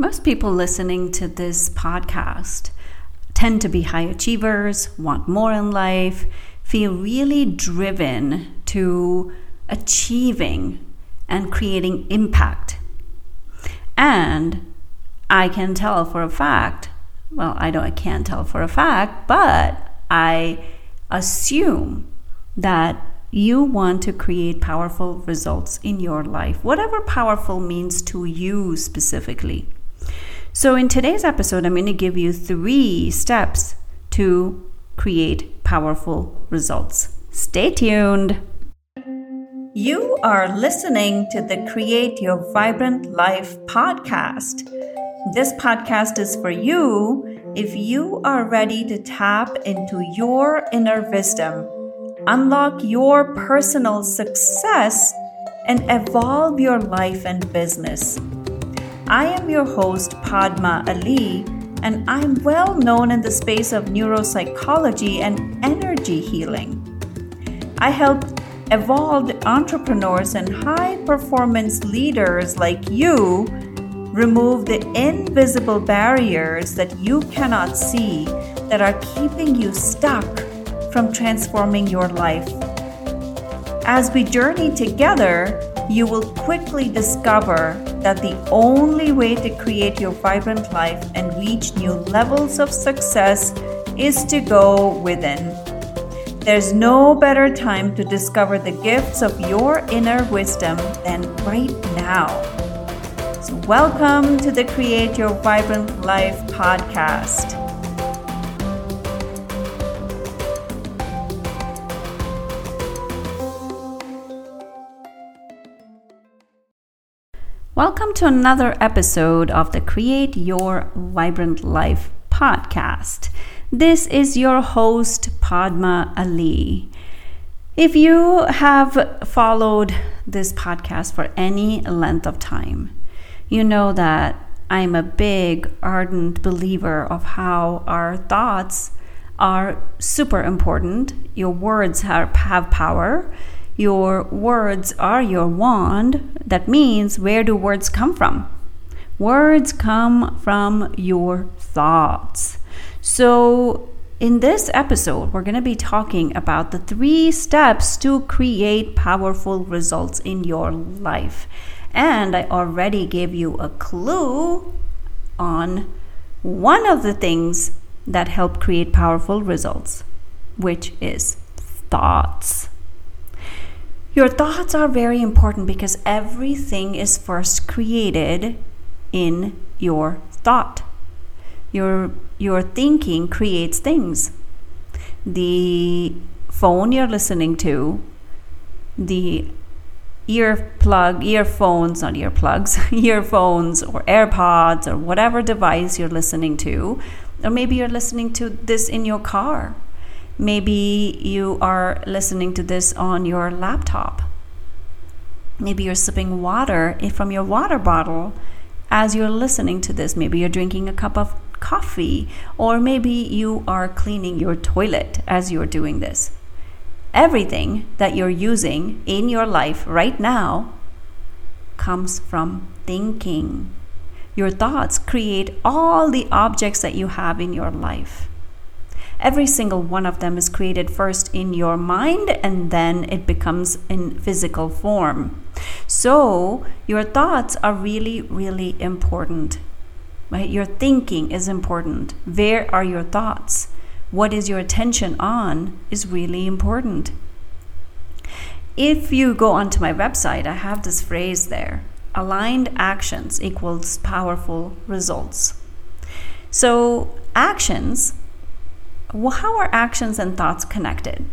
Most people listening to this podcast tend to be high achievers, want more in life, feel really driven to achieving and creating impact. And I can tell for a fact, well, I don't I can't tell for a fact, but I assume that you want to create powerful results in your life, whatever powerful means to you specifically. So, in today's episode, I'm going to give you three steps to create powerful results. Stay tuned. You are listening to the Create Your Vibrant Life podcast. This podcast is for you if you are ready to tap into your inner wisdom, unlock your personal success, and evolve your life and business. I am your host, Padma Ali, and I'm well known in the space of neuropsychology and energy healing. I help evolved entrepreneurs and high performance leaders like you remove the invisible barriers that you cannot see that are keeping you stuck from transforming your life. As we journey together, you will quickly discover that the only way to create your vibrant life and reach new levels of success is to go within. There's no better time to discover the gifts of your inner wisdom than right now. So, welcome to the Create Your Vibrant Life podcast. Welcome to another episode of the Create Your Vibrant Life podcast. This is your host, Padma Ali. If you have followed this podcast for any length of time, you know that I'm a big, ardent believer of how our thoughts are super important. Your words have, have power your words are your wand, that means where do words come from? Words come from your thoughts. So, in this episode, we're going to be talking about the three steps to create powerful results in your life. And I already gave you a clue on one of the things that help create powerful results, which is thoughts. Your thoughts are very important because everything is first created in your thought. Your, your thinking creates things. The phone you're listening to, the earplug, earphones, not earplugs, earphones or AirPods or whatever device you're listening to, or maybe you're listening to this in your car Maybe you are listening to this on your laptop. Maybe you're sipping water from your water bottle as you're listening to this. Maybe you're drinking a cup of coffee, or maybe you are cleaning your toilet as you're doing this. Everything that you're using in your life right now comes from thinking. Your thoughts create all the objects that you have in your life. Every single one of them is created first in your mind and then it becomes in physical form. So, your thoughts are really, really important. Right? Your thinking is important. Where are your thoughts? What is your attention on is really important. If you go onto my website, I have this phrase there aligned actions equals powerful results. So, actions well, how are actions and thoughts connected?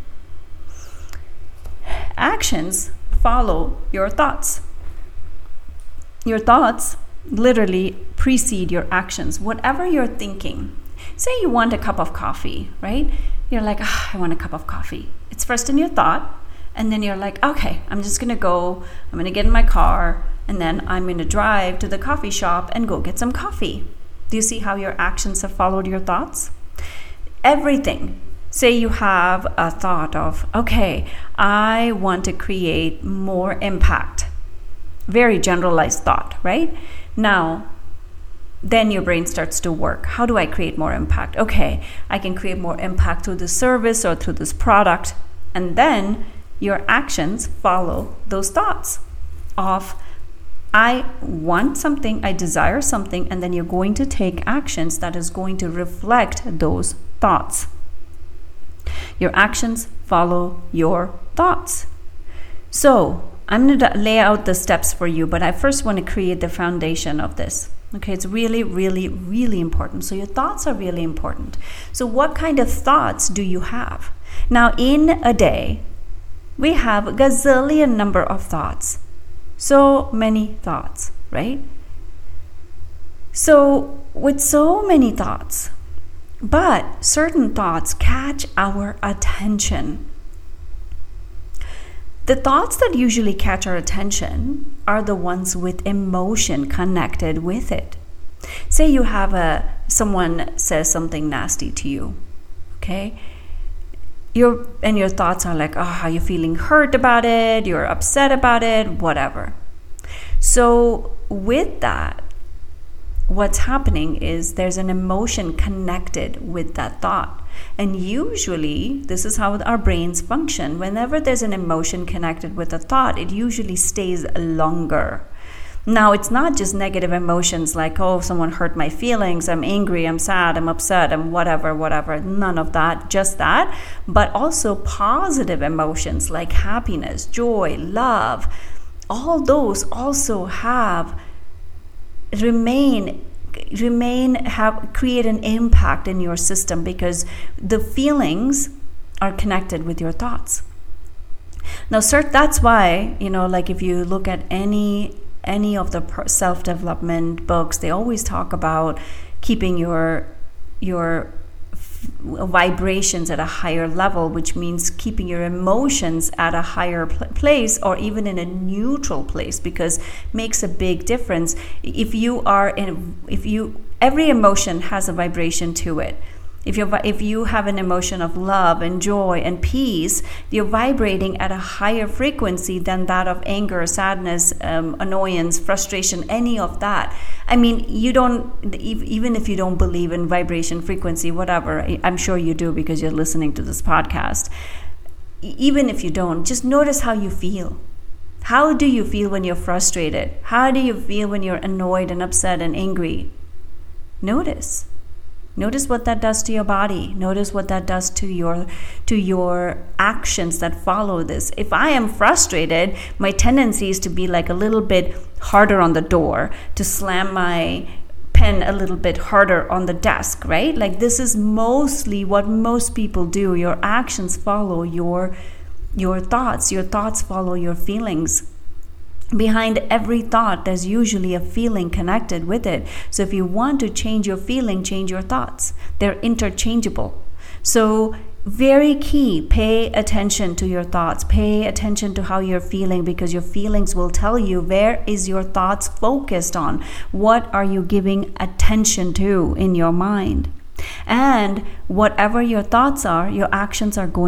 Actions follow your thoughts. Your thoughts literally precede your actions. Whatever you're thinking, say you want a cup of coffee, right? You're like, oh, I want a cup of coffee. It's first in your thought, and then you're like, okay, I'm just gonna go, I'm gonna get in my car, and then I'm gonna drive to the coffee shop and go get some coffee. Do you see how your actions have followed your thoughts? Everything. Say you have a thought of, okay, I want to create more impact. Very generalized thought, right? Now, then your brain starts to work. How do I create more impact? Okay, I can create more impact through this service or through this product. And then your actions follow those thoughts of I want something, I desire something, and then you're going to take actions that is going to reflect those thoughts. Your actions follow your thoughts. So, I'm going to lay out the steps for you, but I first want to create the foundation of this. Okay, it's really, really, really important. So, your thoughts are really important. So, what kind of thoughts do you have? Now, in a day, we have a gazillion number of thoughts. So many thoughts, right? So, with so many thoughts, but certain thoughts catch our attention. The thoughts that usually catch our attention are the ones with emotion connected with it. Say you have a someone says something nasty to you, okay? Your and your thoughts are like, ah, "Oh, are you feeling hurt about it? You're upset about it, whatever." So, with that, what's happening is there's an emotion connected with that thought. And usually, this is how our brains function. Whenever there's an emotion connected with a thought, it usually stays longer. Now, it's not just negative emotions like, oh, someone hurt my feelings, I'm angry, I'm sad, I'm upset, I'm whatever, whatever. None of that, just that. But also positive emotions like happiness, joy, love. All those also have remain remain have create an impact in your system because the feelings are connected with your thoughts. Now cert that's why you know like if you look at any any of the self-development books they always talk about keeping your your vibrations at a higher level, which means keeping your emotions at a higher pl- place or even in a neutral place, because makes a big difference. If you are in, if you, every emotion has a vibration to it. If you if you have an emotion of love and joy and peace, you're vibrating at a higher frequency than that of anger, sadness, um, annoyance, frustration, any of that. I mean, you don't even if you don't believe in vibration, frequency, whatever. I'm sure you do because you're listening to this podcast. Even if you don't, just notice how you feel. How do you feel when you're frustrated? How do you feel when you're annoyed and upset and angry? Notice Notice what that does to your body. Notice what that does to your to your actions that follow this. If I am frustrated, my tendency is to be like a little bit harder on the door, to slam my pen a little bit harder on the desk, right? Like this is mostly what most people do. Your actions follow your your thoughts. Your thoughts follow your feelings behind every thought there's usually a feeling connected with it. So if you want to change your feeling change your thoughts. They're interchangeable. So very key pay attention to your thoughts. Pay attention to how you're feeling because your feelings will tell you where is your thoughts focused on. What are you giving attention to in your mind? And whatever your thoughts are your actions are going